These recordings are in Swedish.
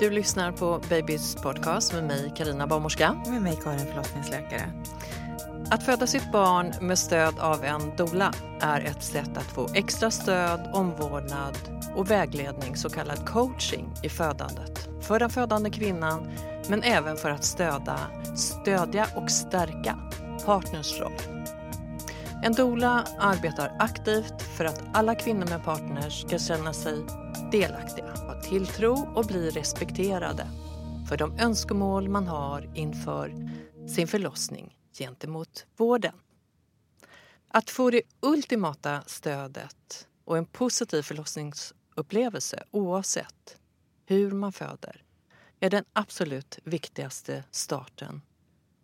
Du lyssnar på Babys podcast med mig, Karina Barnmorska. Och med mig, Karin förlossningsläkare. Att föda sitt barn med stöd av en doula är ett sätt att få extra stöd, omvårdnad och vägledning, så kallad coaching, i födandet. För den födande kvinnan, men även för att stödja, stödja och stärka partners roll. En doula arbetar aktivt för att alla kvinnor med partners ska känna sig delaktiga tilltro och bli respekterade för de önskemål man har inför sin förlossning gentemot vården. Att få det ultimata stödet och en positiv förlossningsupplevelse oavsett hur man föder är den absolut viktigaste starten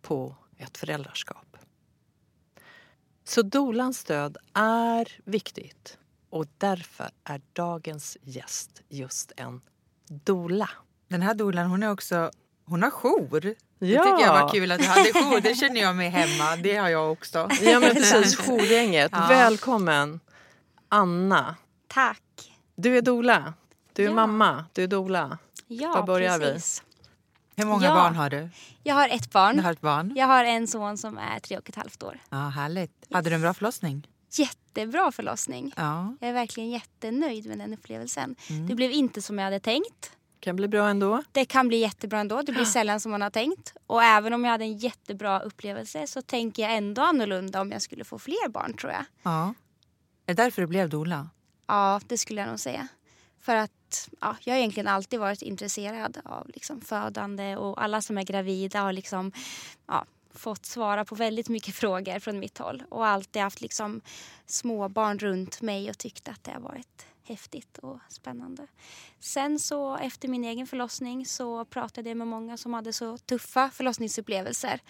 på ett föräldraskap. Så dolans stöd är viktigt och därför är dagens gäst just en dola. Den här dolan hon är också hon har jour. Ja. Det tycker jag var kul att du hade jour. Det känner jag mig hemma. Det har jag också. Ja men precis, jourgänget. Ja. Välkommen Anna. Tack. Du är dola. Du är ja. mamma. Du är dola. Ja, Var börjar precis. vi? Hur många ja. barn har du? Jag har ett barn. Du har ett barn. Jag har en son som är tre och ett halvt år. Ja, härligt. Yes. Hade du en bra förlossning? Jättebra förlossning. Ja. Jag är verkligen jättenöjd med den upplevelsen. Mm. Det blev inte som jag hade tänkt. Kan bli bra ändå. Det kan bli jättebra ändå. Det blir sällan som man har tänkt. Och även om jag hade en jättebra upplevelse så tänker jag ändå annorlunda om jag skulle få fler barn tror jag. Ja. Är det därför du blev doula? Ja, det skulle jag nog säga. För att ja, jag har egentligen alltid varit intresserad av liksom, födande och alla som är gravida har liksom, ja, fått svara på väldigt mycket frågor från mitt håll och alltid haft liksom småbarn runt mig och tyckt att det har varit häftigt och spännande. Sen så efter min egen förlossning så pratade jag med många som hade så tuffa förlossningsupplevelser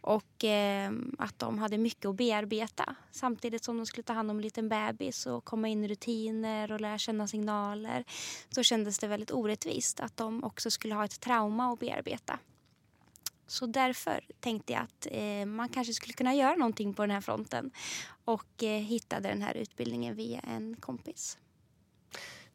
och eh, att de hade mycket att bearbeta samtidigt som de skulle ta hand om en liten bebis och komma in i rutiner och lära känna signaler. Så kändes det väldigt orättvist att de också skulle ha ett trauma att bearbeta. Så därför tänkte jag att eh, man kanske skulle kunna göra någonting på den här fronten och eh, hittade den här utbildningen via en kompis.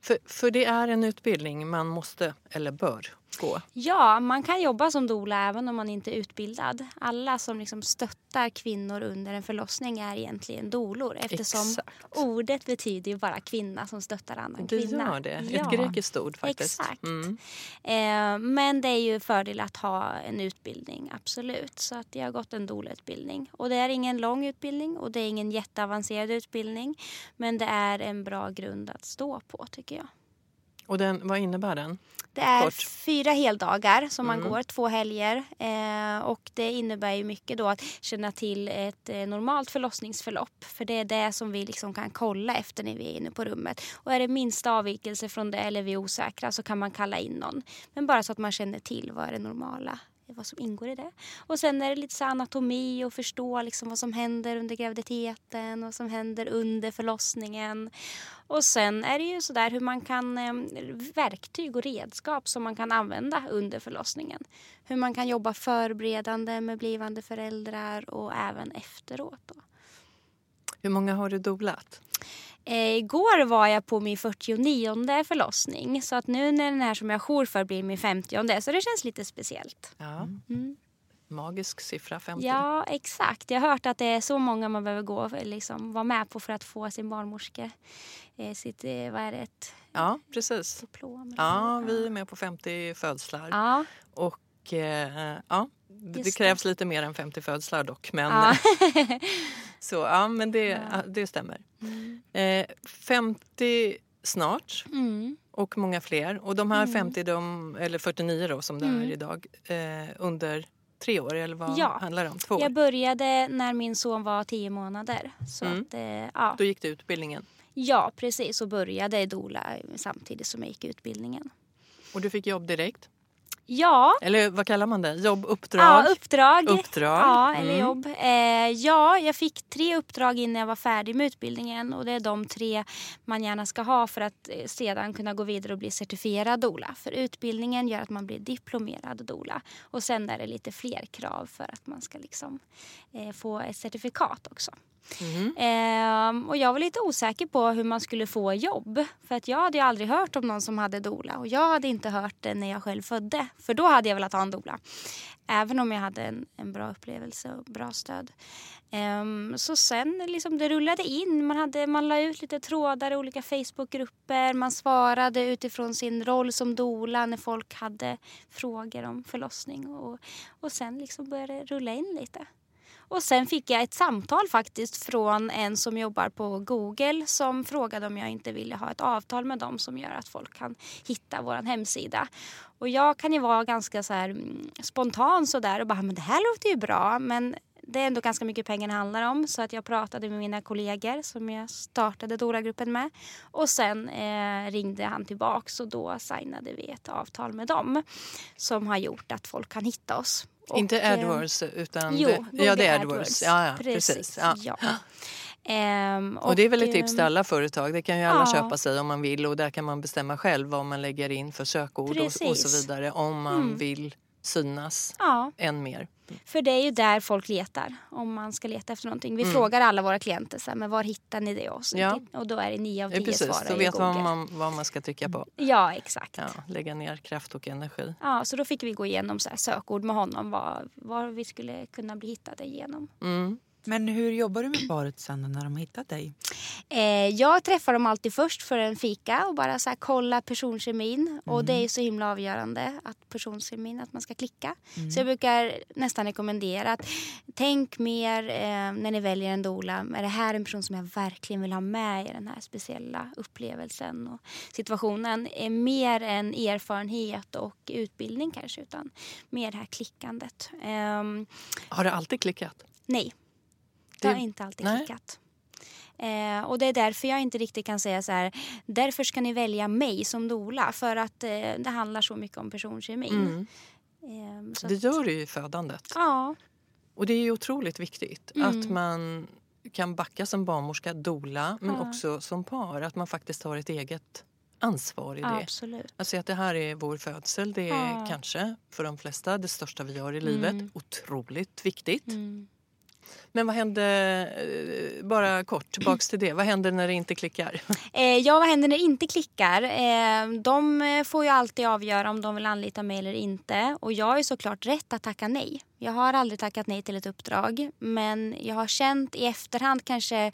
För, för det är en utbildning man måste, eller bör, gå? Ja, man kan jobba som doula även om man inte är utbildad. Alla som liksom stöttar kvinnor under en förlossning är egentligen dolor eftersom Exakt. ordet betyder ju bara kvinna som stöttar annan Det kvinna. gör det. Ja. Ett grekiskt ord faktiskt. Exakt. Mm. Eh, men det är ju fördel att ha en utbildning, absolut. Så att jag har gått en doula-utbildning. Och det är ingen lång utbildning och det är ingen jätteavancerad utbildning. Men det är en bra grund att stå på tycker jag. Och den, vad innebär den? Det är Kort. fyra heldagar som man Mm. går, två helger. Eh, och det innebär ju mycket då att känna till ett eh, normalt förlossningsförlopp. För det är det som vi liksom kan kolla efter när vi är inne på rummet. Och är det minsta avvikelse från det eller vi är osäkra så kan man kalla in någon. Men bara så att man känner till vad är det normala vad som ingår i det. Och sen är det lite så anatomi och förstå liksom vad som händer under graviditeten, vad som händer under förlossningen. Och sen är det ju sådär hur man kan, eh, verktyg och redskap som man kan använda under förlossningen. Hur man kan jobba förberedande med blivande föräldrar och även efteråt. Då. Hur många har du dolat? Eh, igår var jag på min 49 förlossning så att nu när den här som jag jour för blir min 50 så det känns lite speciellt. Ja. Mm. Magisk siffra 50. Ja, exakt. Jag har hört att det är så många man behöver gå liksom, vara med på för att få sin barnmorske. Eh, sitt, eh, vad är det, ett Ja, precis. diplom? Ja, vi är med på 50 födslar. Ja, Och eh, ja, det Just krävs lite mer än 50 födslar dock. Men, ja. så, ja, men det, Ja. det stämmer. Mm. Eh, 50 snart Mm. och många fler. Och de här Mm. 50, de, eller 49 då som det Mm. är idag, eh, under tre år eller vad Ja. handlar det om? Två år? Jag började när min son var tio månader. Så Mm. att, eh, ja. Då gick du utbildningen. ja, precis. Och började doula samtidigt som jag gick utbildningen. Och du fick jobb direkt? Ja, Eller vad kallar man det? Jobb, uppdrag? ja uppdrag. Uppdrag. Ja, eller Mm. jobb. Eh, ja, jag fick tre uppdrag innan jag var färdig med utbildningen. Och det är de tre man gärna ska ha för att eh, sedan kunna gå vidare och bli certifierad doula. För utbildningen gör att man blir diplomerad doula. Och sen är det lite fler krav för att man ska liksom, eh, få ett certifikat också. Mm. Ehm, och jag var lite osäker på hur man skulle få jobb. För att jag hade ju aldrig hört om någon som hade doula. Och jag hade inte hört det när jag själv födde. För då hade jag velat ha en doula. Även om jag hade en, en bra upplevelse och bra stöd. Ehm, så sen liksom det rullade in. Man, hade, man la ut lite trådar i olika Facebookgrupper. Man svarade utifrån sin roll som doula när folk hade frågor om förlossning. Och, och sen liksom började det rulla in lite. Och sen fick jag ett samtal faktiskt från en som jobbar på Google som frågade om jag inte ville ha ett avtal med dem som gör att folk kan hitta vår hemsida. Och jag kan ju vara ganska så här mm, spontan sådär och bara, men det här låter ju bra men det är ändå ganska mycket pengar det handlar om så att jag pratade med mina kollegor som jag startade Dora-gruppen med. Och sen eh, ringde han tillbaks och då signade vi ett avtal med dem som har gjort att folk kan hitta oss. Inte Och, eh, AdWords utan... Jo, det, Google ja, det är AdWords. Ja, ja, precis. Precis. Ja. Ja. Ehm, Och det är väl ett tips till ehm, alla företag. Det kan ju alla ja. köpa sig om man vill och där kan man bestämma själv vad man lägger in för sökord och, och så vidare om man Mm. vill synas Ja, än mer. för det är ju där folk letar om man ska leta efter någonting. Vi Mm. frågar alla våra klienter så här, men var hittar ni det oss? Ja. Och då är det nio av Ja, tio precis, svarar då vet man man vad man ska trycka på. Ja, exakt. Ja, lägga ner kraft och energi. Ja, så då fick vi gå igenom så sökord med honom vad, vad vi skulle kunna bli hittade genom. Mm. Men hur jobbar du med paret sen när de har hittat dig? Eh, jag träffar dem alltid först för en fika och bara så här, kolla personkemin. Och det är så himla avgörande att personkemin, att man ska klicka. Så jag brukar nästan rekommendera att tänk mer eh, när ni väljer en doula. Är det här en person som jag verkligen vill ha med i den här speciella upplevelsen och situationen? Eh, mer än erfarenhet och utbildning kanske utan mer det här klickandet. Ehm, Har det alltid klickat? Nej, det har inte alltid nej. klickat. Eh, och det är därför jag inte riktigt kan säga så här. Därför ska ni välja mig som doula. För att eh, det handlar så mycket om personkemin. Mm. Eh, Det gör det ju i födandet. Ja, Och det är ju otroligt viktigt Mm. att man kan backa som barnmorska, dola, men Ja. också som par. Att man faktiskt har ett eget ansvar i det. absolut. Alltså att det här är vår födsel. Det är Ja. kanske för de flesta det största vi gör i livet. Mm. Otroligt viktigt. Mm. Men vad händer, eh, bara kort tillbaks till det, vad händer när det inte klickar? Eh, ja, vad händer när det inte klickar? Eh, de får ju alltid avgöra om de vill anlita mig eller inte. Och jag har såklart rätt att tacka nej. Jag har aldrig tackat nej till ett uppdrag. Men jag har känt i efterhand kanske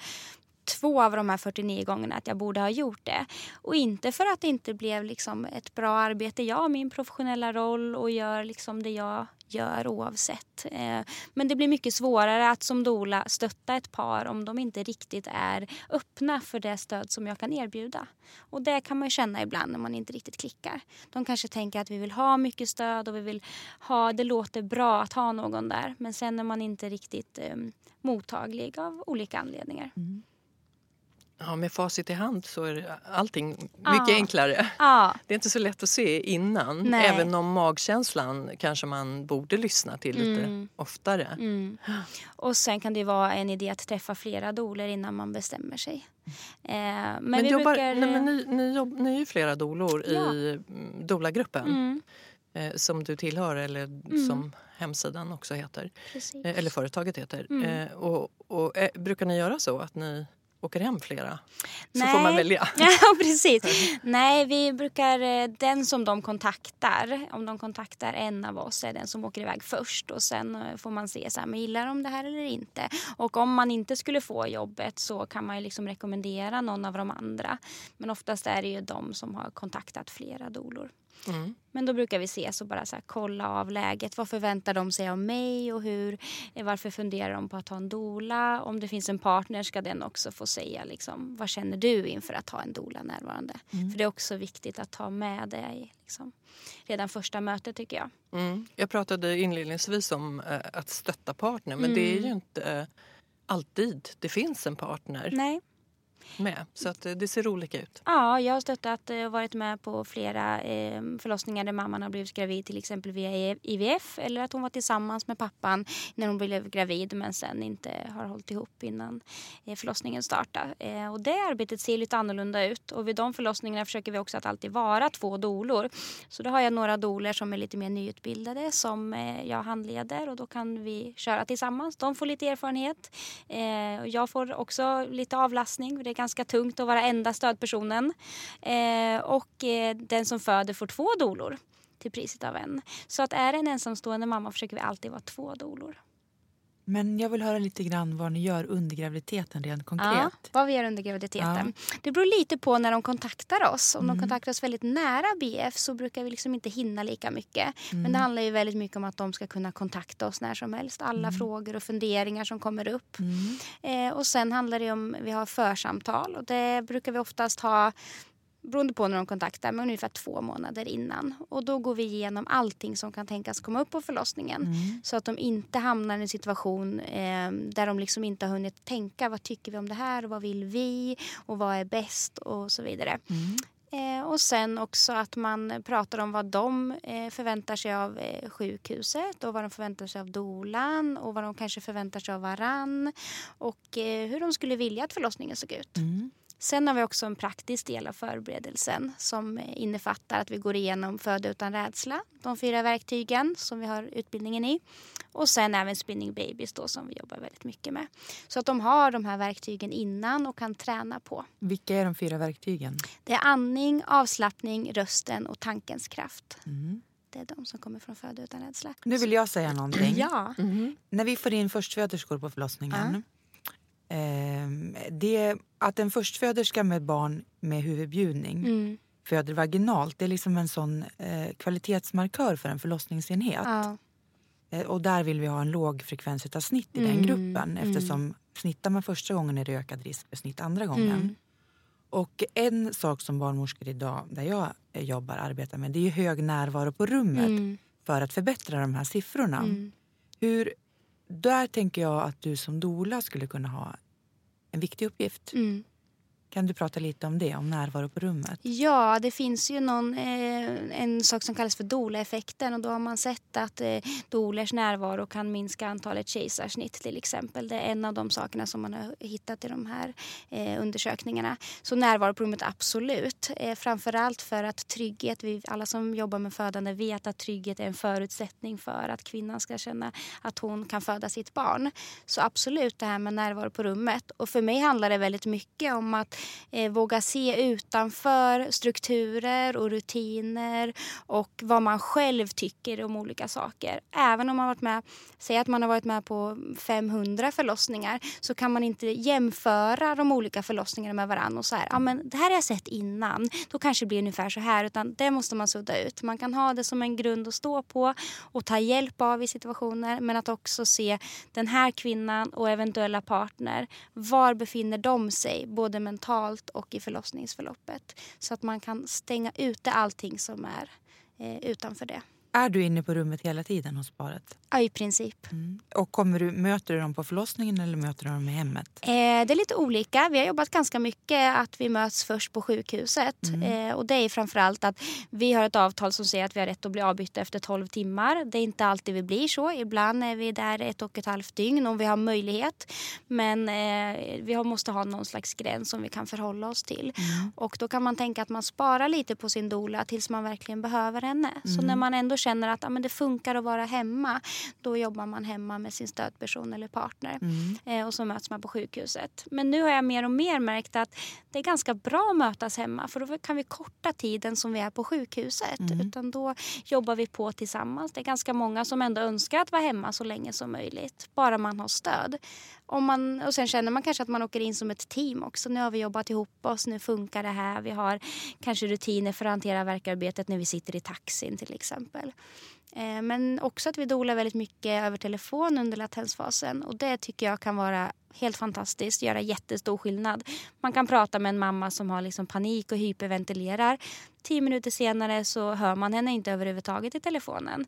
två av de här 49 gångerna att jag borde ha gjort det. Och inte för att det inte blev liksom ett bra arbete. Jag har min professionella roll och gör liksom det jag gör oavsett. Eh, men det blir mycket svårare att som dola stötta ett par om de inte riktigt är öppna för det stöd som jag kan erbjuda. Och det kan man känna ibland när man inte riktigt klickar. De kanske tänker att vi vill ha mycket stöd och vi vill ha, det låter bra att ha någon där. Men sen är man inte riktigt eh, mottaglig av olika anledningar. Mm. Ja, med facit i hand så är allting mycket ja. enklare. Ja. Det är inte så lätt att se innan. Nej. Även om magkänslan kanske man borde lyssna till lite mm. oftare. Mm. Och sen kan det vara en idé att träffa flera doler innan man bestämmer sig. Eh, men, men, vi jobbar, brukar... nej, men ni, ni, jobb, ni är ju flera dolor ja. i dola-gruppen. Mm. Eh, som du tillhör eller mm. som hemsidan också heter. Eh, eller företaget heter. Mm. Eh, och, och eh, brukar ni göra så att ni åker hem flera. Så Nej. får man välja. Ja, precis. Nej, vi brukar, eh, den som de kontaktar, om de kontaktar en av oss är den som åker iväg först och sen eh, får man se så här, men gillar de det här eller inte. Och om man inte skulle få jobbet så kan man ju liksom rekommendera någon av de andra. Men oftast är det ju de som har kontaktat flera dolor. Mm. Men då brukar vi ses och bara så kolla av läget. Vad förväntar de sig av mig och hur, eh, varför funderar de på att ha en dola? Om det finns en partner ska den också få säga liksom, vad känner du inför att ha en dola närvarande? Mm. För det är också viktigt att ta med det liksom, redan första mötet tycker jag. Mm. Jag pratade inledningsvis om äh, att stötta partner men det är ju mm. inte äh, alltid det finns en partner. Nej med. Så att eh, det ser olika ut. Ja, jag har stöttat eh, och varit med på flera ehm, förlossningar där mamman har blivit gravid till exempel via e-, IVF eller att hon var tillsammans med pappan när hon blev gravid men sen inte har hållit ihop innan eh, förlossningen startade. Och det arbetet ser lite annorlunda ut och vid de förlossningarna försöker vi också att alltid vara två dolor. Så då har jag några dolor som är lite mer nyutbildade som jag handleder och då kan vi köra tillsammans. De får lite erfarenhet. och Jag får också lite avlastning. Det ganska tungt att vara enda stödpersonen. Eh, och eh, den som föder får två dolor till priset av en. Så att är det en ensamstående mamma försöker vi alltid vara två dolor. Men jag vill höra lite grann vad ni gör under graviditeten rent konkret. Ja, vad vi gör under graviditeten. Ja. Det beror lite på när de kontaktar oss. Om mm. de kontaktar oss väldigt nära BF så brukar vi liksom inte hinna lika mycket. Mm. Men det handlar ju väldigt mycket om att de ska kunna kontakta oss när som helst. Alla mm. frågor och funderingar som kommer upp. Mm. Eh, och sen handlar det om, vi har församtal och det brukar vi oftast ha beroende på när de kontaktar, men ungefär två månader innan. Och då går vi igenom allting som kan tänkas komma upp på förlossningen. Mm. Så att de inte hamnar i en situation eh, där de liksom inte har hunnit tänka vad tycker vi om det här vad vill vi och vad är bäst och så vidare. Mm. Eh, och sen också att man pratar om vad de eh, förväntar sig av eh, sjukhuset och vad de förväntar sig av dolan och vad de kanske förväntar sig av varann och eh, hur de skulle vilja att förlossningen såg ut. Mm. Sen har vi också en praktisk del av förberedelsen som innefattar att vi går igenom Föda utan rädsla, de fyra verktygen som vi har utbildningen i. Och sen även Spinning Babies då som vi jobbar väldigt mycket med. Så att de har de här verktygen innan och kan träna på. Vilka är de fyra verktygen? Det är andning, avslappning, rösten och tankens kraft. Mm. Det är de som kommer från Föda utan rädsla. Nu vill jag säga någonting. Ja. Mm. När vi får in förstföderskor på förlossningen Eh, det, att en förstföderska med barn med huvudbjudning mm. föder vaginalt det är liksom en sån eh, kvalitetsmarkör för en förlossningsenhet. Ja. Eh, och där vill vi ha en låg frekvens av snitt i mm. den gruppen mm. eftersom mm. snittar man första gången är det ökad risk för snitt andra gången. Mm. Och en sak som barnmorskor idag, där jag jobbar, arbetar med det är hög närvaro på rummet mm. för att förbättra de här siffrorna. Hur där tänker jag att du som dola skulle kunna ha en viktig uppgift. Mm. Kan du prata lite om det, om närvaro på rummet? Ja, det finns ju någon, eh, en sak som kallas för doula-effekten och då har man sett att eh, dolers närvaro kan minska antalet kejsarsnitt till exempel. Det är en av de sakerna som man har hittat i de här eh, undersökningarna. Så närvaro på rummet absolut. Eh, framförallt för att trygghet, vi, alla som jobbar med födande vet att trygghet är en förutsättning för att kvinnan ska känna att hon kan föda sitt barn. Så absolut det här med närvaro på rummet. Och för mig handlar det väldigt mycket om att eh, våga se utanför strukturer och rutiner och vad man själv tycker om olika saker. Även om man varit med, säg att man har varit med på 500 förlossningar så kan man inte jämföra de olika förlossningarna med varandra och så här, ja men det här har jag sett innan, då kanske det blir ungefär så här, utan det måste man sudda ut. Man kan ha det som en grund att stå på och ta hjälp av i situationer, men att också se den här kvinnan och eventuella partner, var befinner de sig, både mentalt och i förlossningsförloppet? Så att man kan stänga ute allting som är eh, utanför det. Är du inne på rummet hela tiden hos paret? Ja, i princip. Mm. Och kommer du, möter du dem på förlossningen eller möter du dem i hemmet? Eh, det är lite olika. Vi har jobbat ganska mycket att vi möts först på sjukhuset. Mm. Eh, och det är framförallt att vi har ett avtal som säger att vi har rätt att bli avbytta efter 12 timmar. Det är inte alltid vi blir så. Ibland är vi där ett och ett halvt dygn om vi har möjlighet. Men eh, vi måste ha någon slags gräns som vi kan förhålla oss till. Mm. Och då kan man tänka att man sparar lite på sin dola tills man verkligen behöver henne. Så Mm. när man ändå känner att ah, men det funkar att vara hemma, då jobbar man hemma med sin stödperson eller partner. Mm. Eh, och så möts man på sjukhuset. Men nu har jag mer och mer märkt att det är ganska bra att mötas hemma för då kan vi korta tiden som vi är på sjukhuset. Mm. Utan då jobbar vi på tillsammans. Det är ganska många som ändå önskar att vara hemma så länge som möjligt. Bara man har stöd. Om man, och sen känner man kanske att man åker in som ett team också. Nu har vi jobbat ihop oss, nu funkar det här. Vi har kanske rutiner för att hantera verkarbetet när vi sitter i taxin till exempel. Eh, men också att vi dolar väldigt mycket över telefon under latensfasen. Och det tycker jag kan vara helt fantastiskt, göra jättestor skillnad. Man kan prata med en mamma som har liksom panik och hyperventilerar. Tio minuter senare så hör man henne inte överhuvudtaget i telefonen.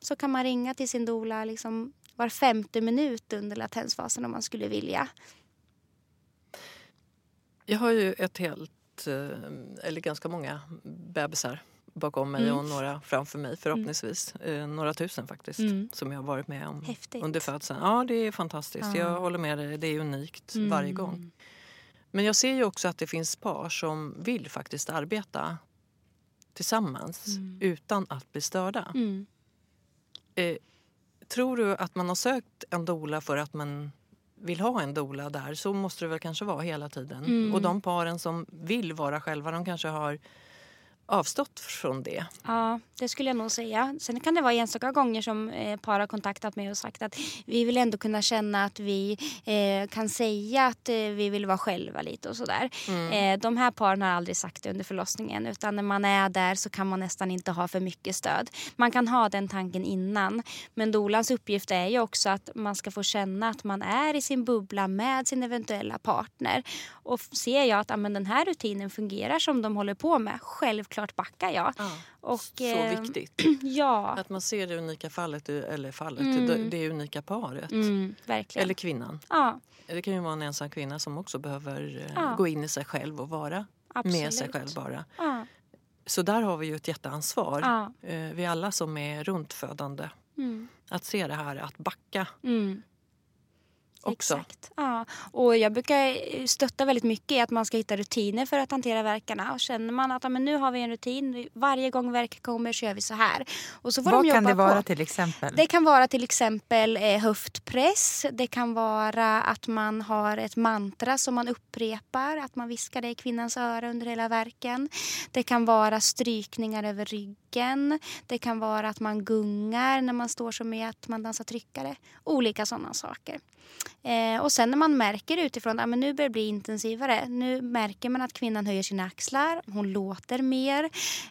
Så kan man ringa till sin doula liksom var femte minut under latensfasen om man skulle vilja. Jag har ju ett helt, eh, eller ganska många bebisar bakom mig Mm. och några framför mig förhoppningsvis. Eh, Några tusen faktiskt Mm. som jag har varit med om Häftigt. under födseln. Ja, det är fantastiskt. Ja. Jag håller med dig. Det är unikt Mm. varje gång. Men jag ser ju också att det finns par som vill faktiskt arbeta tillsammans Mm. utan att bli störda. Mm. Eh, tror du att man har sökt en dola för att man vill ha en dola där? Så måste det väl kanske vara hela tiden. Mm. Och de paren som vill vara själva, de kanske har avstått från det. Ja, det skulle jag nog säga. Sen kan det vara enstaka gånger som eh, par har kontaktat mig och sagt att vi vill ändå kunna känna att vi eh, kan säga att eh, vi vill vara själva lite och sådär. Eh, de här paren har aldrig sagt det under förlossningen utan när man är där så kan man nästan inte ha för mycket stöd. Man kan ha den tanken innan men dolans uppgift är ju också att man ska få känna att man är i sin bubbla med sin eventuella partner. Och ser jag att ah, men den här rutinen fungerar som de håller på med, självklart backar jag. Och, Så eh, viktigt. Ja, Att man ser det unika fallet, eller fallet, Mm. det, det unika paret. mm. Eller kvinnan. ja, Det kan ju vara en ensam kvinna som också behöver eh, Ja. gå in i sig själv och vara absolut. med sig själv bara. Ja, Så där har vi ju ett jätteansvar. ja. Eh, vi alla som är runt födande. Mm, Att se det här, att backa mm. Också. Exakt. Ja. Och jag brukar stötta väldigt mycket i att man ska hitta rutiner för att hantera verkarna. Och känner man att ja, men nu har vi en rutin, varje gång verk kommer så gör vi så här. Och så får Vad de kan det vara på. till exempel? Det kan vara till exempel eh, höftpress. Det kan vara att man har ett mantra som man upprepar. Att man viskar det i kvinnans öra under hela verken. Det kan vara strykningar över ryggen. Det kan vara att man gungar när man står som i att man dansar tryckare. Olika sådana saker. Eh, och sen när man märker utifrån att ah, nu börjar det bli intensivare. Nu märker man att kvinnan höjer sina axlar. Hon låter mer.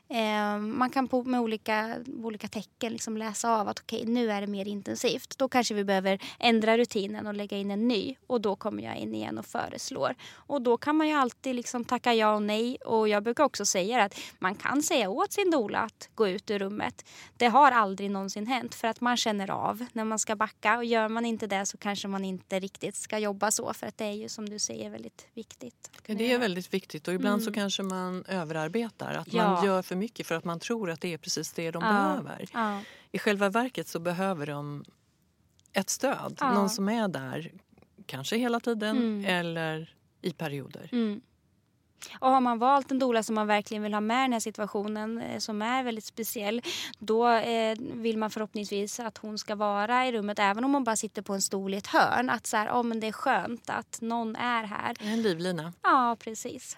Eh, man kan på, med olika, olika tecken liksom läsa av att okej, nu är det mer intensivt. Då kanske vi behöver ändra rutinen och lägga in en ny. Och då kommer jag in igen och föreslår. Och då kan man ju alltid liksom tacka ja och nej. Och jag brukar också säga att man kan säga åt sin doula att gå ut ur rummet. Det har aldrig någonsin hänt för att man känner av när man ska backa. Och gör man inte det så kanske man inte riktigt ska jobba så för att det är ju som du säger väldigt viktigt. Ja, det är väldigt viktigt och ibland Mm. så kanske man överarbetar. Att Ja. man gör för mycket för att man tror att det är precis det de Ja. behöver. I själva verket så behöver de ett stöd. Någon som är där, kanske hela tiden Mm. eller i perioder. Mm. Och har man valt en doula som man verkligen vill ha med i den här situationen eh, som är väldigt speciell då eh, vill man förhoppningsvis att hon ska vara i rummet även om hon bara sitter på en stol i ett hörn. Att så här, oh, men det är skönt att någon är här. En livlina. Ja, precis.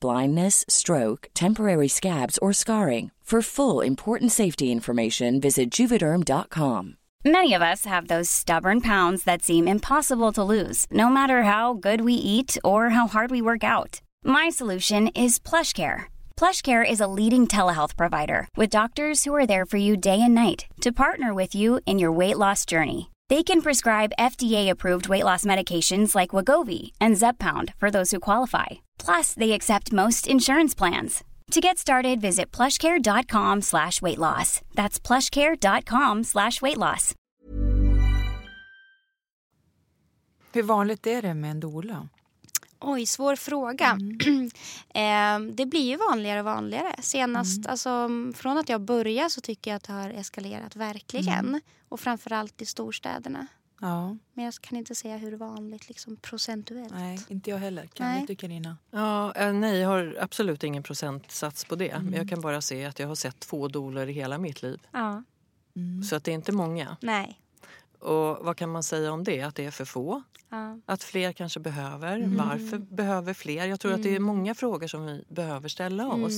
blindness, stroke, temporary scabs, or scarring. For full important safety information, visit juvederm.com. Many of us have those stubborn pounds that seem impossible to lose, no matter how good we eat or how hard we work out. My solution is PlushCare. PlushCare is a leading telehealth provider with doctors who are there for you day and night to partner with you in your weight loss journey. They can prescribe FDA-approved weight loss medications like Wagovi and Zepbound for those who qualify. Plus, they accept most insurance plans. To get started, visit plushcare.com slash weight loss. That's plushcare.com slash weight loss. Hur vanligt är det med en doula? Oj, svår fråga. eh, det blir ju vanligare och vanligare. Senast, alltså, från att jag började så tycker jag att det har eskalerat verkligen. Och framförallt i storstäderna. Ja, Men jag kan inte säga hur vanligt liksom, procentuellt. nej, inte jag heller. Kan Nej. du tycka Carina? Ja, eh, nej, jag har absolut ingen procentsats på det. Men jag kan bara se att jag har sett två doler i hela mitt liv. Ja, Så att det är inte många. nej. Och vad kan man säga om det? Att det är för få? Ja. Att fler kanske behöver? Varför behöver fler? Jag tror att det är många frågor som vi behöver ställa oss.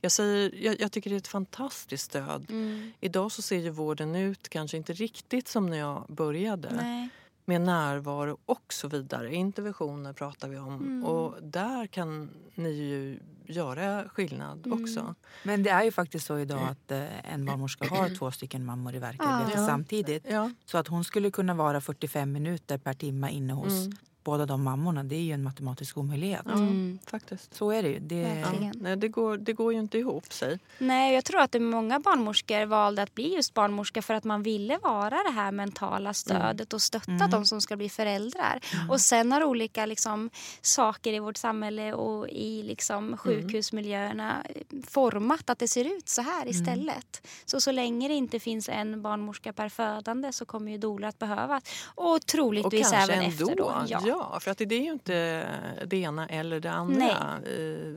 Jag, säger, jag, jag tycker det är ett fantastiskt stöd. Mm. Idag så ser ju vården ut kanske inte riktigt som när jag började. Nej. Med närvaro och så vidare. Interventioner pratar vi om. Mm. Och där kan ni ju göra skillnad Mm. också. Men det är ju faktiskt så idag att eh, en barnmorska har två stycken mammor i verkarbete Ja. samtidigt. Ja. Så att hon skulle kunna vara 45 minuter per timme inne hos Mm. Båda de mammorna. Det är ju en matematisk omöjlighet. Ja, Mm. faktiskt. Så är det ju. Det. Nej, det, går, det går ju inte ihop sig. Nej, jag tror att det många barnmorskor valde att bli just barnmorska för att man ville vara det här mentala stödet och stötta de som ska bli föräldrar. Och sen har olika liksom, saker i vårt samhälle och i liksom, sjukhusmiljöerna format att det ser ut så här istället. Så så länge det inte finns en barnmorska per födande så kommer ju doula att behövas. Och Och troligtvis kanske även ändå. efter då. Ja. För att det är ju inte det ena eller det andra. Eh,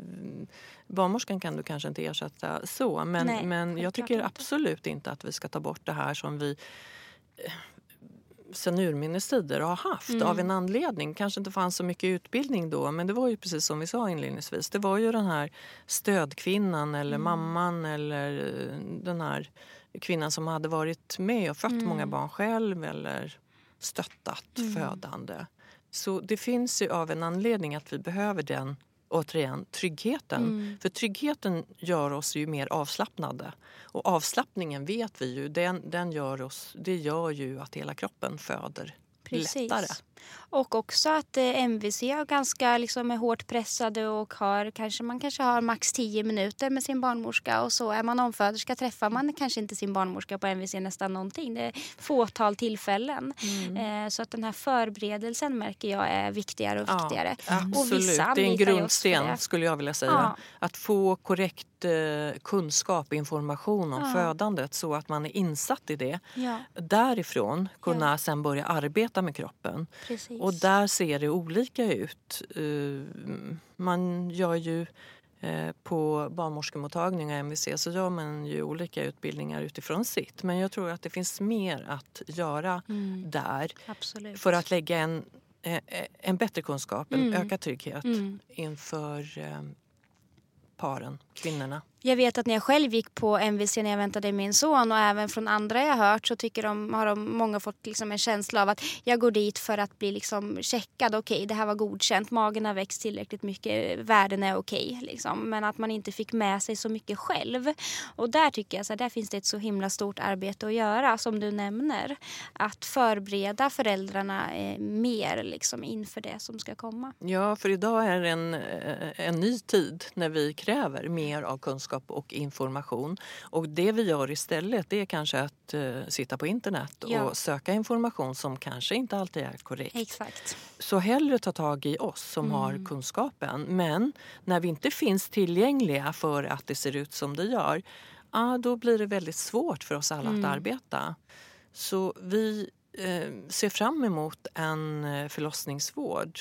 Barnmorskan kan du kanske inte ersätta så. Men, Nej, men jag tycker inte. absolut inte att vi ska ta bort det här som vi eh, sen urminnes tider har haft Mm. av en anledning. kanske inte fanns så mycket utbildning då men det var ju precis som vi sa inledningsvis. Det var ju den här stödkvinnan eller Mm. mamman eller eh, den här kvinnan som hade varit med och fött Mm. många barn själv eller stöttat födande. Så det finns ju av en anledning att vi behöver den återigen, tryggheten. Mm. För tryggheten gör oss ju mer avslappnade. Och avslappningen vet vi ju, den, den gör oss, det gör ju att hela kroppen föder Precis. lättare. Och också att eh, MVC är ganska liksom, är hårt pressade och har, kanske, man kanske har max 10 minuter med sin barnmorska och så är man omföderska träffar man kanske inte sin barnmorska på MVC nästan någonting. Det är fåtal tillfällen. Mm. Eh, så att den här förberedelsen märker jag är viktigare och viktigare. Ja, absolut, det är en grundsten skulle jag vilja säga. Ja. Att få korrekt Eh, kunskap och information om ja. födandet så att man är insatt i det. Ja. Därifrån kunna ja. sen börja arbeta med kroppen. Precis. Och där ser det olika ut. Eh, man gör ju eh, på barnmorskemottagning och MVC så gör man ju olika utbildningar utifrån sitt. Men jag tror att det finns mer att göra mm. där Absolut. för att lägga en, en bättre kunskap, en mm. ökad trygghet mm. inför paren, kvinnorna. Jag vet att när jag själv gick på MVC när jag väntade min son och även från andra jag hört så tycker de, har de många fått liksom en känsla av att jag går dit för att bli liksom checkad. Okej, okay, det här var godkänt, magen har växt tillräckligt mycket, värden är okej. Okay, liksom. Men att man inte fick med sig så mycket själv. Och där tycker jag att där finns det ett så himla stort arbete att göra som du nämner. Att förbereda föräldrarna eh, mer liksom, inför det som ska komma. Ja, för idag är det en, eh, en ny tid när vi kräver mer av kunskap kunskap och information. Och det vi gör istället det är kanske att uh, sitta på internet ja. och söka information som kanske inte alltid är korrekt. Exakt. Så hellre ta tag i oss som mm. har kunskapen. Men när vi inte finns tillgängliga för att det ser ut som det gör, ja, då blir det väldigt svårt för oss alla mm. att arbeta. Så vi eh, ser fram emot en eh, förlossningsvård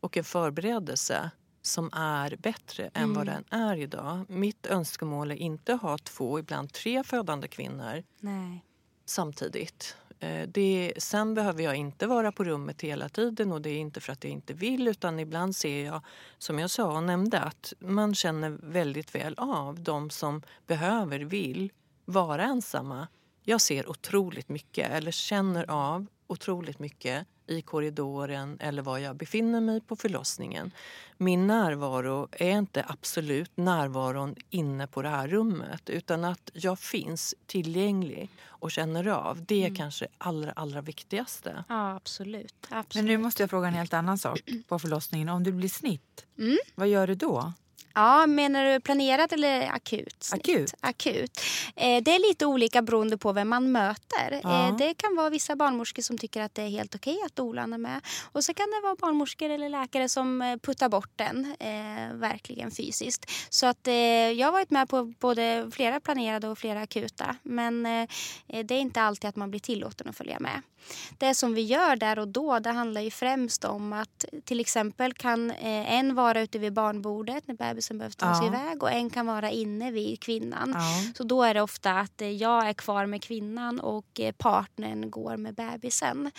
och en förberedelse som är bättre än mm. vad den är idag. Mitt önskemål är inte att ha två, ibland tre födande kvinnor Nej. samtidigt. Eh, det, sen behöver jag inte vara på rummet hela tiden och det är inte för att jag inte vill utan ibland ser jag, som jag sa och nämnde, att man känner väldigt väl av de som behöver, vill vara ensamma. Jag ser otroligt mycket, eller känner av otroligt mycket i korridoren eller var jag befinner mig på förlossningen. Min närvaro är inte absolut närvaron inne på det här rummet utan att jag finns tillgänglig och känner av. Det är mm. kanske allra, allra viktigaste. Ja, absolut. absolut. Men nu måste jag fråga en helt annan sak på förlossningen. Om det blir snitt, mm. vad gör du då? Ja, menar du planerat eller akut? Akut. akut. Eh, det är lite olika beroende på vem man möter. Ja. Eh, det kan vara vissa barnmorskor som tycker att det är helt okej att dolan är med. Och så kan det vara barnmorskor eller läkare som eh, puttar bort den, eh, verkligen fysiskt. Så att eh, jag har varit med på både flera planerade och flera akuta. Men eh, det är inte alltid att man blir tillåten att följa med. Det som vi gör där och då det handlar ju främst om att till exempel kan en vara ute vid barnbordet när bebisen behöver tas ja. iväg och en kan vara inne vid kvinnan. Ja. Så då är det ofta att eh, jag är kvar med kvinnan och eh, partnern går med bebisen.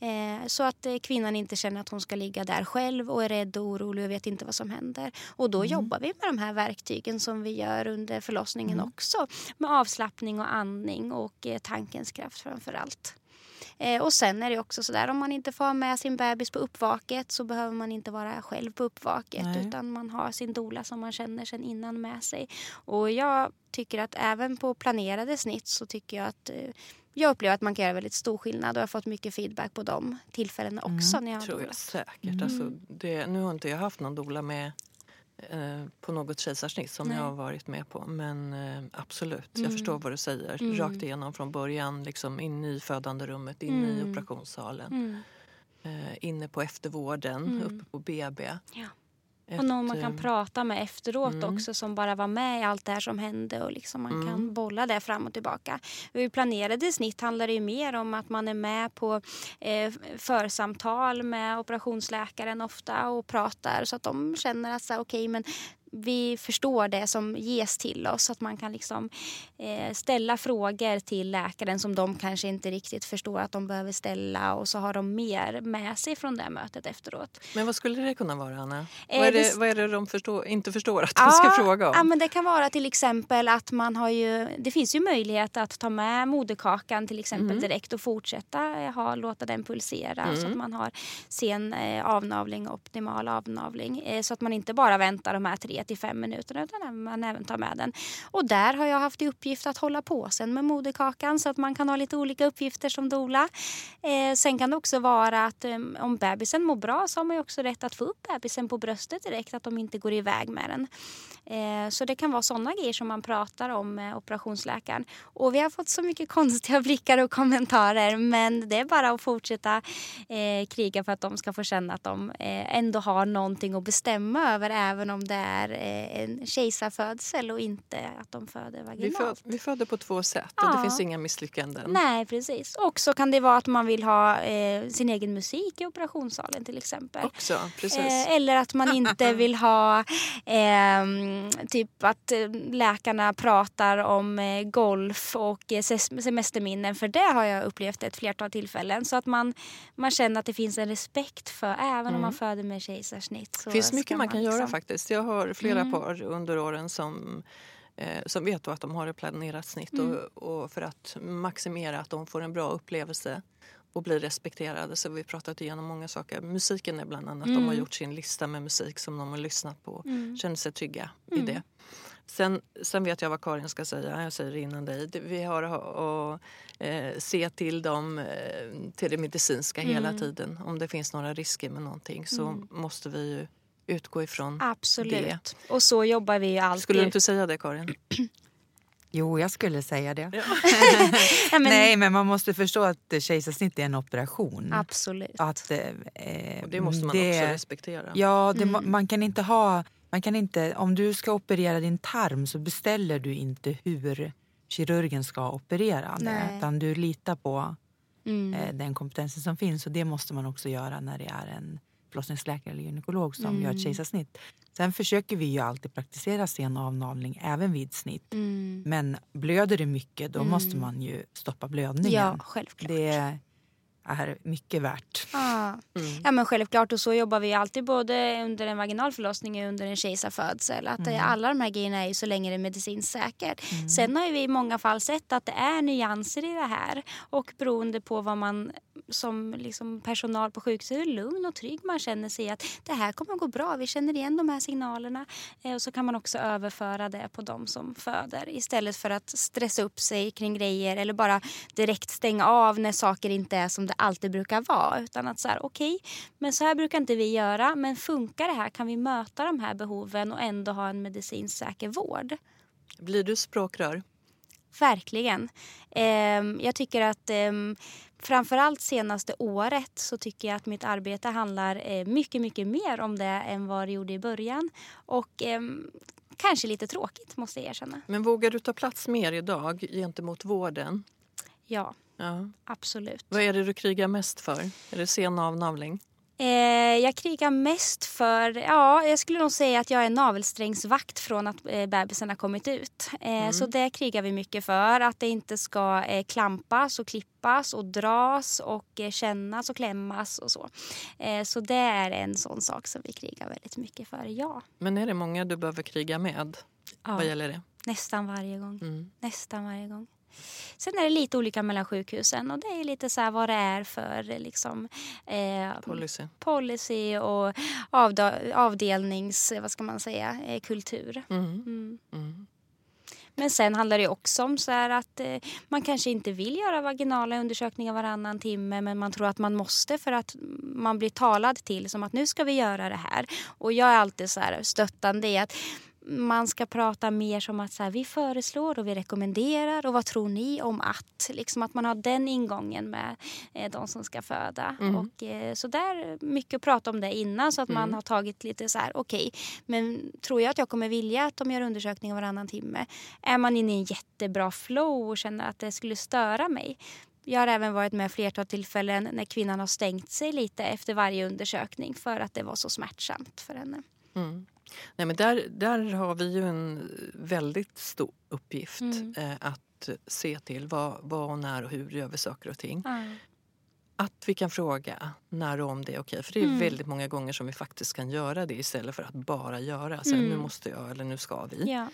Mm. Eh, så att kvinnan inte känner att hon ska ligga där själv och är rädd och orolig och vet inte vad som händer. Och då mm. jobbar vi med de här verktygen som vi gör under förlossningen mm. också. Med avslappning och andning och tankens kraft framför allt. Eh, och sen är det också sådär om man inte får med sin bebis på uppvaket så behöver man inte vara själv på uppvaket Nej. utan man har sin dola som man känner sen innan med sig. Och jag tycker att även på planerade snitt så tycker jag att eh, jag upplever att man kan göra väldigt stor skillnad och jag har fått mycket feedback på de tillfällena också. Mm, när jag tror jag säkert. Mm. Alltså, det, nu har inte jag haft någon dola med på något kejsarsnitt som Nej. jag har varit med på. Men eh, absolut, mm. jag förstår vad du säger. Mm. Rakt igenom från början, liksom in i födanderummet, in mm. i operationssalen. Mm. Eh, inne på eftervården, mm. uppe på BB. Ja. Och någon man kan prata med efteråt mm. också som bara var med i allt det här som hände och liksom man mm. kan bolla det fram och tillbaka. I planerade snitt handlar det ju mer om att man är med på eh, församtal med operationsläkaren ofta och pratar så att de känner att okej okay, men vi förstår det som ges till oss. Att man kan liksom, eh, ställa frågor till läkaren som de kanske inte riktigt förstår att de behöver ställa och så har de mer med sig från det mötet efteråt. Men vad skulle det kunna vara, Anna? Eh, vad, är det, vad är det de förstår, inte förstår att de ja, ska fråga om? Ja, men det kan vara till exempel att man har ju... Det finns ju möjlighet att ta med moderkakan till exempel mm. direkt och fortsätta eh, ha, låta den pulsera mm. så att man har sen eh, avnavling och optimal avnavling. Eh, så att man inte bara väntar de här tre tre till fem minuter utan man även tar med den. Och där har jag haft i uppgift att hålla påsen med moderkakan så att man kan ha lite olika uppgifter som dola. Eh, sen kan det också vara att eh, om bebisen mår bra så har man också rätt att få upp bebisen på bröstet direkt, att de inte går iväg med den. Eh, så det kan vara sådana grejer som man pratar om med operationsläkaren. Och vi har fått så mycket konstiga blickar och kommentarer men det är bara att fortsätta eh, kriga för att de ska få känna att de eh, ändå har någonting att bestämma över även om det är en kejsarfödsel och inte att de föder vaginalt. Vi, föd, vi föder på två sätt och det finns inga misslyckanden. Nej, precis. Och så kan det vara att man vill ha sin egen musik i operationssalen till exempel. Också, precis. Eller att man inte vill ha ehm, typ att eh, läkarna pratar om eh, golf och eh, semesterminnen för det har jag upplevt ett flertal tillfällen. Så att man, man känner att det finns en respekt för även mm. om man föder med kejsarsnitt. Det finns mycket man kan liksom... göra faktiskt. Jag har flera mm. par under åren som som vet att de har ett planerat snitt mm. och, och, för att maximera att de får en bra upplevelse och blir respekterade. Så vi pratat igenom många saker. Musiken är bland annat. Mm. De har mm. gjort sin lista med musik som de har lyssnat på. Mm. Känner sig trygga mm. i det. Sen, sen vet jag vad Karin ska säga. Jag säger det innan dig. Vi har att eh, se till dem, eh, till det medicinska hela mm. tiden. Om det finns några risker med någonting så mm. måste vi ju utgå ifrån Absolut. det. Och så jobbar vi alltid. Skulle du inte säga det Karin? Jo, jag skulle säga det. Ja. men... Nej, men man måste förstå att kejsarsnitt är en operation. Absolut. Att, eh, det måste man det... också respektera. Ja, det, mm. man kan inte ha... Man kan inte, om du ska operera din tarm så beställer du inte hur kirurgen ska operera det. Utan du litar på mm. eh, den kompetensen som finns. Och det måste man också göra när det är en förlossningsläkare eller gynekolog som mm. gör ett kejsarsnitt. Sen försöker vi ju alltid praktisera sen avnavling även vid snitt. Mm. Men blöder det mycket då mm. måste man ju stoppa blödningen. Ja, självklart. Det är mycket värt. Ah. Mm. Ja men självklart och så jobbar vi alltid både under en vaginal förlossning och under en kejsarfödsel. Att mm. Alla de här grejerna är ju så länge det är medicinskt säkert. Mm. Sen har vi i många fall sett att det är nyanser i det här och beroende på vad man som liksom personal på sjukhuset, hur lugn och trygg man känner sig att det här kommer att gå bra, vi känner igen de här signalerna. Eh, och så kan man också överföra det på de som föder istället för att stressa upp sig kring grejer eller bara direkt stänga av när saker inte är som det alltid brukar vara. Utan att så här, okej, okay, men så här brukar inte vi göra, men funkar det här? Kan vi möta de här behoven och ändå ha en medicinskt säker vård? Blir du språkrör? Verkligen. Eh, jag tycker att eh, framförallt senaste året så tycker jag att mitt arbete handlar eh, mycket, mycket mer om det än vad det gjorde i början. Och eh, kanske lite tråkigt måste jag erkänna. Men vågar du ta plats mer idag gentemot vården? Ja, ja. absolut. Vad är det du krigar mest för? Är det sen avnavling? Eh, jag krigar mest för, ja jag skulle nog säga att jag är navelsträngsvakt från att eh, bebisen har kommit ut. Eh, mm. Så det krigar vi mycket för, att det inte ska eh, klampas och klippas och dras och eh, kännas och klämmas och så. Eh, så det är en sån sak som vi krigar väldigt mycket för, ja. Men är det många du behöver kriga med ja. vad gäller det? Nästan varje gång. Mm. Nästan varje gång. Sen är det lite olika mellan sjukhusen och det är lite så vad det är för liksom, eh, policy. policy och avdelnings, vad ska man säga, eh, kultur. Mm. Mm. Mm. Men sen handlar det också om så att eh, man kanske inte vill göra vaginala undersökningar varannan timme men man tror att man måste för att man blir talad till som att nu ska vi göra det här. Och jag är alltid så här stöttande i att man ska prata mer som att så här, vi föreslår och vi rekommenderar och vad tror ni om att? Liksom att man har den ingången med eh, de som ska föda. Mm. Och, eh, så där mycket att prata om det innan så att mm. man har tagit lite så här okej okay, men tror jag att jag kommer vilja att de gör undersökningar varannan timme? Är man inne i en jättebra flow och känner att det skulle störa mig jag har även varit med flertal tillfällen när kvinnan har stängt sig lite efter varje undersökning för att det var så smärtsamt för henne. Mm. Nej, men där, där har vi ju en väldigt stor uppgift mm. eh, att se till vad, vad och när och hur gör vi saker och ting. Mm. Att vi kan fråga när och om det är okej. För det är mm. väldigt många gånger som vi faktiskt kan göra det istället för att bara göra. Så nu mm. måste jag eller nu ska vi. Ja.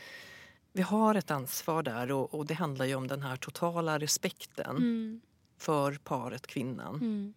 Vi har ett ansvar där och, och, det handlar ju om den här totala respekten mm. för paret kvinnan.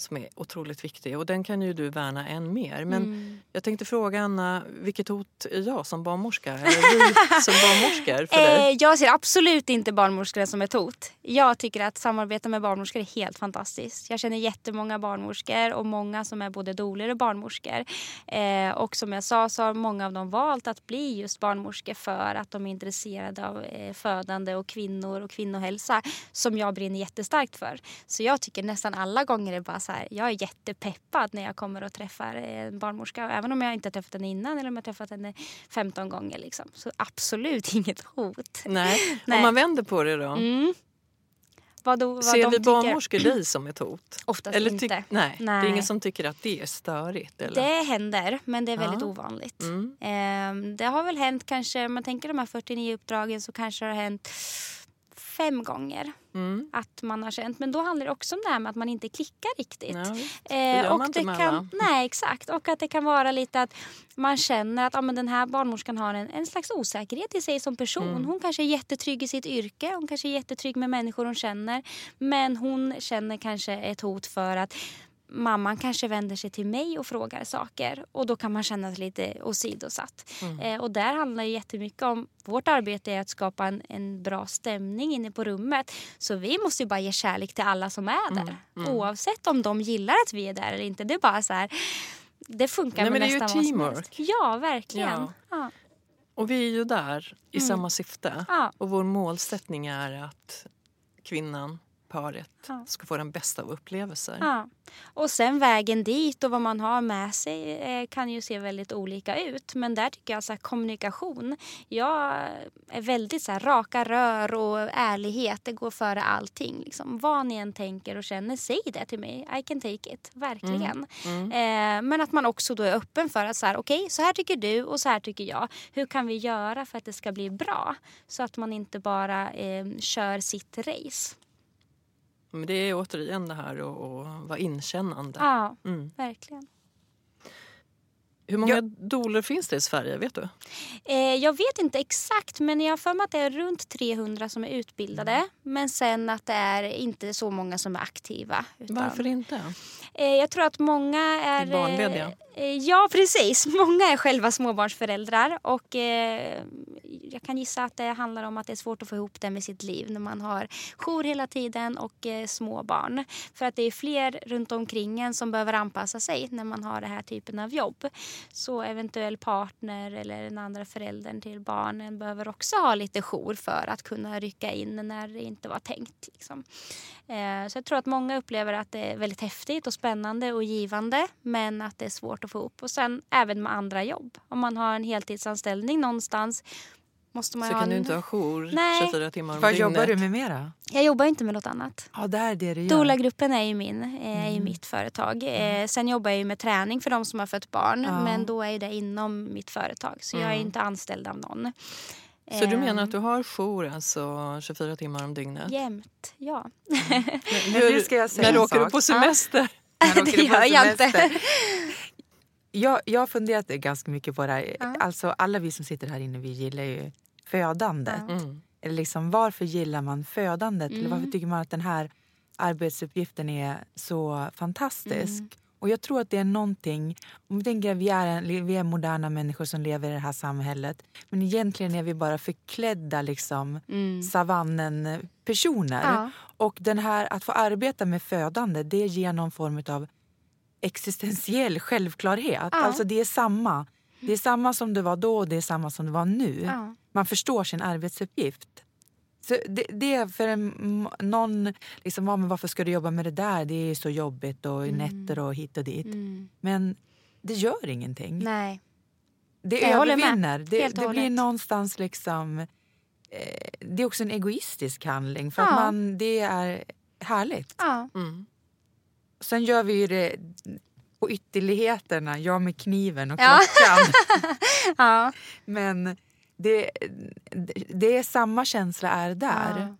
Som är otroligt viktig och den kan ju du värna än mer. Men Mm. jag tänkte fråga Anna, vilket hot är jag som barnmorska? Eller vi som barnmorskor för dig? Eh, jag ser absolut inte barnmorskor som ett hot. Jag tycker att samarbeta med barnmorskor är helt fantastiskt. Jag känner jättemånga barnmorskor och många som är både doulor och barnmorskor. Eh, och som jag sa så har många av dem valt att bli just barnmorskor för att de är intresserade av eh, födande och kvinnor och kvinnohälsa som jag brinner jättestarkt för. Så jag tycker nästan alla gånger är bara så här, jag är jättepeppad när jag kommer och träffar en barnmorska. Även om jag inte har träffat henne innan eller om jag har träffat henne 15 gånger. Liksom. Så absolut inget hot. Nej. Nej. Om man vänder på det då? Mm. Vad, då, vad Ser vi barnmorskor dig som ett hot? Oftast Eller inte. tyck- nej, det Nej. är ingen som tycker att det är störigt? Eller? Det händer, men det är väldigt Ja. ovanligt. Mm. Ehm, det har väl hänt kanske, om man tänker de här 49 uppdragen så kanske det har hänt fem gånger Mm. att man har känt. Men då handlar det också om det här med att man inte klickar riktigt. Ja, visst. Eh, och det kan, alla. Nej, exakt. Och att det kan vara lite att man känner att ja, men den här barnmorskan har en, en slags osäkerhet i sig som person. Mm. Hon kanske är jättetrygg i sitt yrke, hon kanske är jättetrygg med människor hon känner. Men hon känner kanske ett hot för att mamman kanske vänder sig till mig och frågar saker och då kan man känna sig lite åsidosatt. Mm. Eh, och där handlar det jättemycket om, vårt arbete är att skapa en, en bra stämning inne på rummet. Så vi måste ju bara ge kärlek till alla som är där. mm. Oavsett om de gillar att vi är där eller inte. Det är bara så här, det funkar Nej, med men det är ju nästan teamwork. Ja, verkligen. Ja. Ja. Och vi är ju där i Mm. samma syfte. Ja. Och vår målsättning är att kvinnan, paret, Ja. ska få den bästa av upplevelser. Ja. Och sen vägen dit och vad man har med sig eh, kan ju se väldigt olika ut. Men där tycker jag så här, kommunikation. Jag är väldigt så här, raka rör och ärlighet. Det går före allting. Liksom. Vad ni än tänker och känner, säg det till mig. I can take it. Verkligen. Mm. Eh, men att man också då är öppen för att så här, okej, så här tycker du och så här tycker jag. Hur kan vi göra för att det ska bli bra? Så att man inte bara eh, kör sitt race. Men det är återigen det här att vara inkännande. Ja, Mm. verkligen. Hur många doler finns det i Sverige? Vet du? Eh, jag vet inte exakt men jag har för mig att det är runt 300 som är utbildade. Mm. Men sen att det är inte så många som är aktiva. Utan, Varför inte? Eh, jag tror att många är... Barnlediga? Eh, ja precis, många är själva småbarnsföräldrar. Och eh, jag kan gissa att det handlar om att det är svårt att få ihop det med sitt liv när man har jour hela tiden och eh, små barn. För att det är fler runt omkring en som behöver anpassa sig när man har den här typen av jobb. Så eventuell partner eller den andra föräldern till barnen behöver också ha lite jour för att kunna rycka in när det inte var tänkt. Liksom. Eh, så jag tror att många upplever att det är väldigt häftigt och spännande och givande men att det är svårt att få ihop. Och sen även med andra jobb. Om man har en heltidsanställning någonstans måste man Så ha kan en... du inte ha jour Nej. 24 timmar om Vad dygnet. jobbar du med mera? Jag jobbar inte med något annat. Ja, det är det du gör. Doula-gruppen är ju, min, eh, är ju mitt företag. Eh, sen jobbar jag ju med träning för de som har fött barn. Ja. Men då är det inom mitt företag. Så jag är Mm. inte anställd av någon. Så du Eh, menar att du har jour alltså 24 timmar om dygnet? Jämt, ja. Men nu ska jag säga När en åker du sak. på semester? Åker det du gör jag inte. Jag, jag har funderat ganska mycket på det här. Ja. Alltså, alla vi som sitter här inne vi gillar ju födandet. Ja. Mm. Eller liksom, varför gillar man födandet? Eller varför Mm. tycker man att den här arbetsuppgiften är så fantastisk? Mm. Och jag tror att det är någonting... Om vi tänker att vi är, en, vi är moderna människor som lever i det här samhället. Men egentligen är vi bara förklädda liksom, Mm. savannen-personer. Ja. Och den här, att få arbeta med födande det ger någon form av existentiell självklarhet. Ja. Alltså det är samma. Det är samma som det var då och det är samma som det var nu. Ja. Man förstår sin arbetsuppgift. Så det, det är för en, någon, liksom, ja, men varför ska du jobba med det där? Det är så jobbigt och nätter och hit och dit. Mm. Men det gör ingenting. Nej. Det Jag övervinner. Det, det blir någonstans liksom... Eh, det är också en egoistisk handling för Ja. att man, det är härligt. Ja. Mm. Sen gör vi ju det på ytterligheterna, jag med kniven och Ja. klockan. Ja.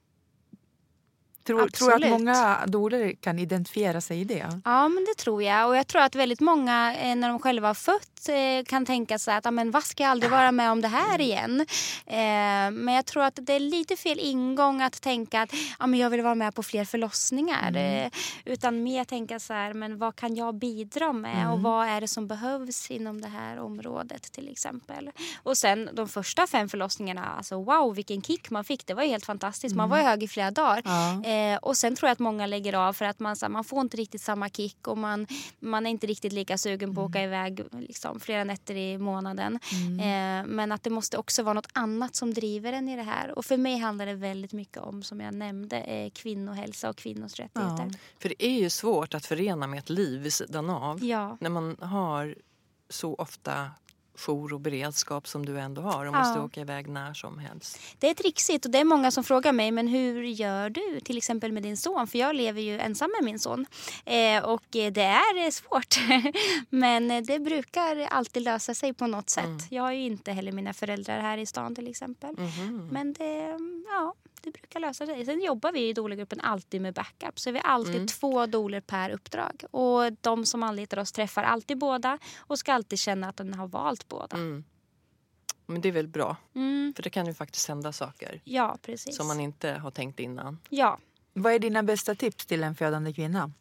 Tror, tror att många doler kan identifiera sig i det? Ja, men det tror jag. Och jag tror att väldigt många eh, när de själva har fött eh, kan tänka sig att men vad ska jag aldrig vara med om det här igen? Eh, men jag tror att det är lite fel ingång att tänka att ja, men jag vill vara med på fler förlossningar. Mm. Utan mer tänka så här, men vad kan jag bidra med mm. och vad är det som behövs inom det här området till exempel. Och sen de första fem förlossningarna, alltså wow vilken kick man fick. Det var helt fantastiskt. Man var hög i flera dagar. Ja. Eh, och sen tror jag att många lägger av för att man, så, man får inte riktigt samma kick och man, man är inte riktigt lika sugen på att åka mm. iväg liksom, flera nätter i månaden. Mm. Eh, men att det måste också vara något annat som driver en i det här. Och för mig handlar det väldigt mycket om, som jag nämnde, eh, kvinnohälsa och kvinnors rättigheter. Ja. För det är ju svårt att förena med ett liv vid sidan av. Ja. När man har så ofta jour och beredskap som du ändå har och ja. måste åka iväg när som helst. Det är trixigt och det är många som frågar mig men hur gör du till exempel med din son? För jag lever ju ensam med min son eh, och det är svårt. men det brukar alltid lösa sig på något sätt. Mm. Jag har ju inte heller mina föräldrar här i stan till exempel. Mm. Men det, ja, det brukar lösa sig. Sen jobbar vi i doula alltid med backup. Så vi har alltid mm. två doler per uppdrag. Och de som anlitar oss träffar alltid båda och ska alltid känna att de har valt båda. Mm. Men det är väl bra? Mm. För det kan ju faktiskt hända saker. Ja, precis. Som man inte har tänkt innan. Ja. Vad är dina bästa tips till en födande kvinna?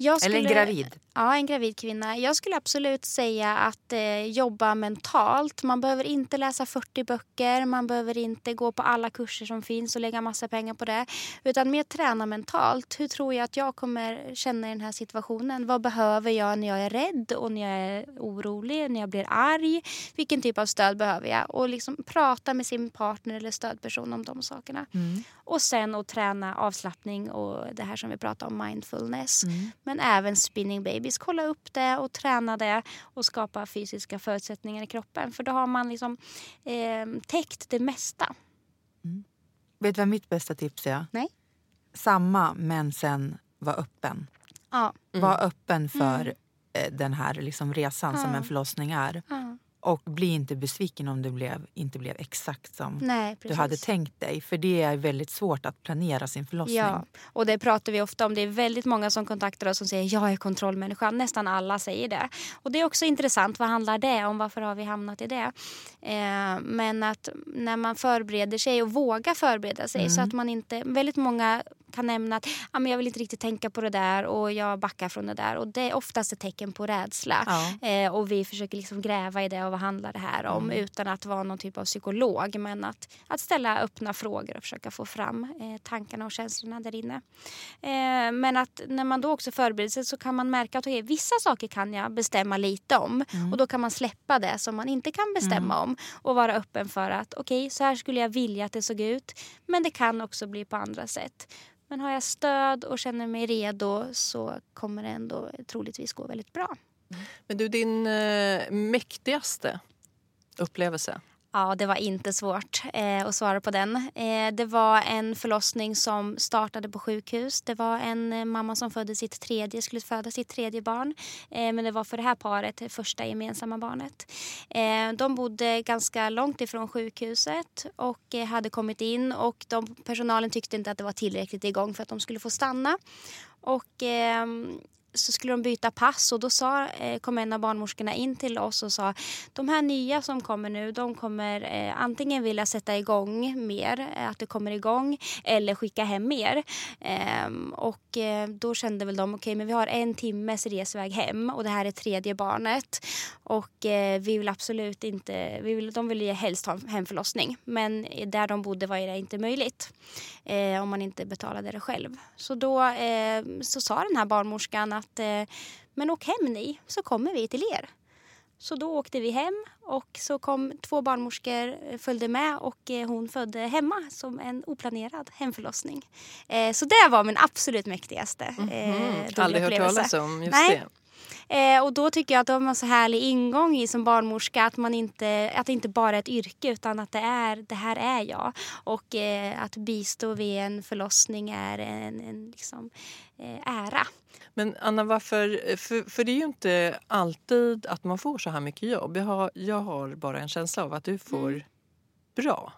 Skulle, Eller en gravid? Ja, en gravid kvinna. Jag skulle absolut säga att eh, jobba mentalt. Man behöver inte läsa 40 böcker, man behöver inte gå på alla kurser som finns och lägga massa pengar på det. Utan mer träna mentalt. Hur tror jag att jag kommer känna i den här situationen? Vad behöver jag när jag är rädd och när jag är orolig, när jag blir arg? Vilken typ av stöd behöver jag? Och liksom prata med sin partner eller stödperson om de sakerna. Mm. Och sen att träna avslappning och det här som vi pratar om, mindfulness. Mm. Men även spinning babies. Kolla upp det och träna det och skapa fysiska förutsättningar i kroppen. För då har man liksom eh, täckt det mesta. Mm. Vet du vad mitt bästa tips är? Nej. Samma, men sen var öppen. Ja. Mm. Var öppen för mm. Eh, den här liksom resan ja. som en förlossning är. Och bli inte besviken om det blev, inte blev exakt som Nej, du hade tänkt dig. För det är väldigt svårt att planera sin förlossning. Ja, och det pratar vi ofta om. Det är väldigt många som kontaktar oss som säger jag är kontrollmänniska. Nästan alla säger det. Och det är också intressant. Vad handlar det om? Varför har vi hamnat i det? Eh, men att när man förbereder sig och vågar förbereda sig mm. så att man inte... Väldigt många kan nämna att ah, men jag vill inte riktigt tänka på det där och jag backar från det där. Och det är oftast ett tecken på rädsla. Ja. Eh, och vi försöker liksom gräva i det och vad handlar det här om mm. utan att vara någon typ av psykolog. Men att, att ställa öppna frågor och försöka få fram eh, tankarna och känslorna där inne. Eh, men att när man då också förbereder sig så kan man märka att okay, vissa saker kan jag bestämma lite om. Mm. Och då kan man släppa det som man inte kan bestämma mm. om. Och vara öppen för att okej, okay, så här skulle jag vilja att det såg ut. Men det kan också bli på andra sätt. Men har jag stöd och känner mig redo så kommer det ändå troligtvis gå väldigt bra. Men du, din eh, mäktigaste upplevelse? Ja, det var inte svårt eh, att svara på den. Eh, det var en förlossning som startade på sjukhus. Det var en eh, mamma som födde sitt tredje, skulle föda sitt tredje barn. Eh, men det var för det här paret det första gemensamma barnet. Eh, de bodde ganska långt ifrån sjukhuset och eh, hade kommit in och de, personalen tyckte inte att det var tillräckligt igång för att de skulle få stanna. Och ehm, så skulle de byta pass och då sa, eh, kom en av barnmorskorna in till oss och sa de här nya som kommer nu de kommer eh, antingen vilja sätta igång mer, eh, att det kommer igång eller skicka hem mer. Ehm, och eh, då kände väl de okej okay, men vi har en timmes resväg hem och det här är tredje barnet och eh, vi vill absolut inte, vi vill, de vill ju helst ha en hemförlossning men där de bodde var det inte möjligt eh, om man inte betalade det själv. Så då eh, så sa den här barnmorskan att eh, men åk hem ni så kommer vi till er. Så då åkte vi hem och så kom två barnmorskor eh, följde med och eh, hon födde hemma som en oplanerad hemförlossning. Så det var min absolut mäktigaste mm -hmm. Aldrig hört talas om just Nej. det. Eh, och då tycker jag att de har så härlig ingång i som barnmorska att, man inte, att det inte bara är ett yrke utan att det, är, det här är jag. Och eh, att bistå vid en förlossning är en, en liksom, eh, ära. Men Anna, varför? För, för det är ju inte alltid att man får så här mycket jobb. Jag har, jag har bara en känsla av att du får mm. bra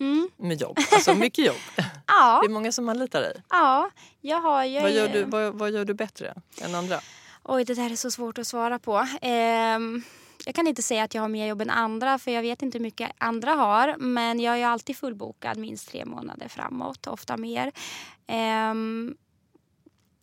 Mm. med jobb. Alltså mycket jobb. Ja. Det är många som anlitar dig. Ja, jag har ju... Vad gör, du, vad, vad gör du bättre än andra? Oj, det där är så svårt att svara på. Ehm, jag kan inte säga att jag har mer jobb än andra för jag vet inte hur mycket andra har. Men jag är ju alltid fullbokad minst tre månader framåt, ofta mer. Ehm,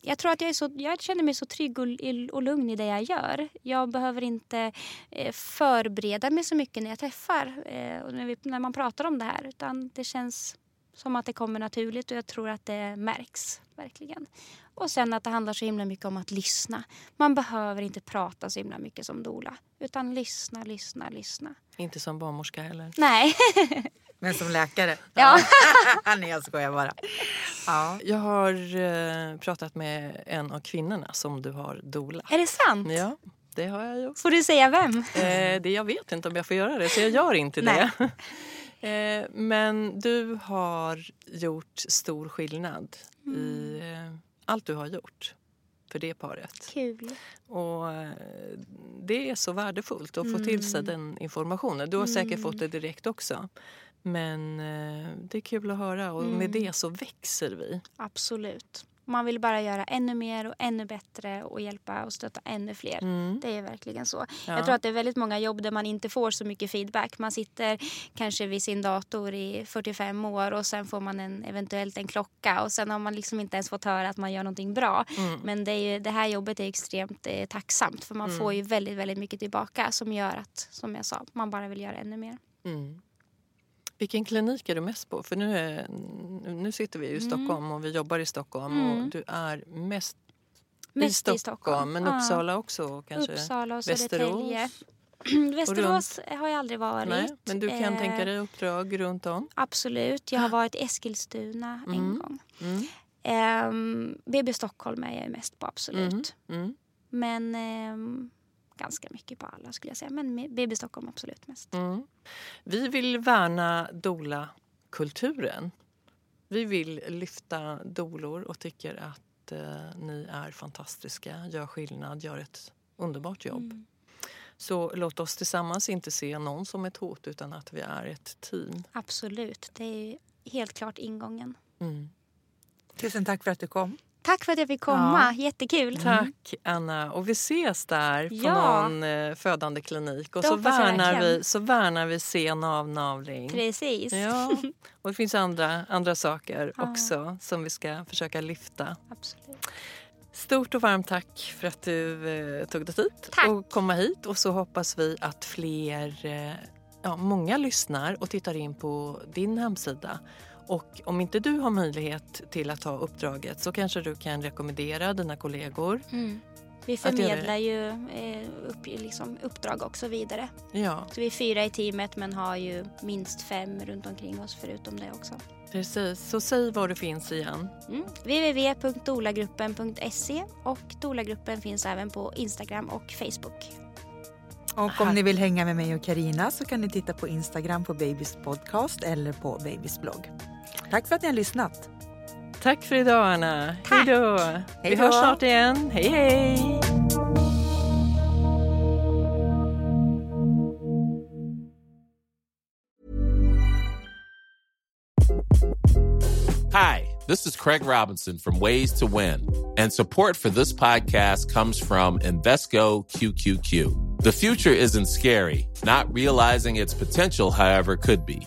jag tror att jag, är så, jag känner mig så trygg och, och lugn i det jag gör. Jag behöver inte eh, förbereda mig så mycket när jag träffar eh, och när, vi, när man pratar om det här. Utan det känns som att det kommer naturligt och jag tror att det märks verkligen. Och sen att det handlar så himla mycket om att lyssna. Man behöver inte prata så himla mycket som dola. Utan lyssna, lyssna, lyssna. Inte som barnmorska heller. Nej. Men som läkare? Ja. Nej, jag skojar bara. Ja. Jag har eh, pratat med en av kvinnorna som du har dola. Är det sant? Ja, det har jag gjort. Får du säga vem? Eh, det, jag vet inte om jag får göra det, så jag gör inte det. Eh, men du har gjort stor skillnad i eh, allt du har gjort för det paret. Kul. Och eh, det är så värdefullt att få till sig den informationen. Du har säkert fått det direkt också. Men eh, det är kul att höra och med det så växer vi. Absolut. Man vill bara göra ännu mer och ännu bättre och hjälpa och stötta ännu fler. Det är verkligen så. Jag tror att det är väldigt många jobb där man inte får så mycket feedback. Man sitter kanske vid sin dator i 45 år och sen får man en, eventuellt en klocka och sen har man liksom inte ens fått höra att man gör någonting bra. Men det, ju, det här jobbet är extremt eh, tacksamt för man får ju väldigt, väldigt mycket tillbaka som gör att, som jag sa, man bara vill göra ännu mer. Mm. Vilken klinik är du mest på? För nu, är, nu sitter vi i Mm. Stockholm och vi jobbar i Stockholm och du är mest, Mest i i Stockholm, Stockholm. men Ja. Uppsala också kanske? Uppsala och Västerås? Södertälje. Västerås har jag aldrig varit. Nej, men du kan Eh, tänka dig uppdrag runt om? Absolut. Jag har varit i Eskilstuna en gång. Mm. Um, BB Stockholm är jag mest på, absolut. Mm. Men ehm, ganska mycket på alla skulle jag säga. Men BB Stockholm absolut mest. Mm. Vi vill värna dola-kulturen. Vi vill lyfta dolor och tycker att eh, ni är fantastiska, gör skillnad, gör ett underbart jobb. Mm. Så låt oss tillsammans inte se någon som ett hot utan att vi är ett team. Absolut. Det är helt klart ingången. Mm. Tusen tack för att du kom. Tack för att jag fick komma. Jättekul. Tack Anna och vi ses där på Ja. någon eh, födande klinik och Det så värnar, vi, så värnar vi sen avnavling. Precis. Ja, och det finns andra, andra saker också som vi ska försöka lyfta. Absolut. Stort och varmt tack för att du eh, tog dig tid Tack. och komma hit. Och så hoppas vi att fler, eh, ja, många lyssnar och tittar in på din hemsida. Och om inte du har möjlighet till att ta uppdraget så kanske du kan rekommendera dina kollegor. Mm. Vi förmedlar ju eh, upp, liksom uppdrag också vidare. Ja, Så vi är fyra i teamet men har ju minst fem runt omkring oss förutom det också. precis. Så säg var du finns igen. Mm. www.dolagruppen.se och Dolagruppen finns även på Instagram och Facebook. Och om ni vill hänga med mig och Karina så kan ni titta på Instagram på Babys podcast eller på Babys blogg. Tack för att ni har lyssnat. Tack för idag Anna. Tack. Hej då. Vi hörs snart igen. Hej hej. Hi, this is Craig Robinson from Ways to Win, and support for this podcast comes from Invesco QQQ. The future isn't scary, not realizing its potential, however, could be.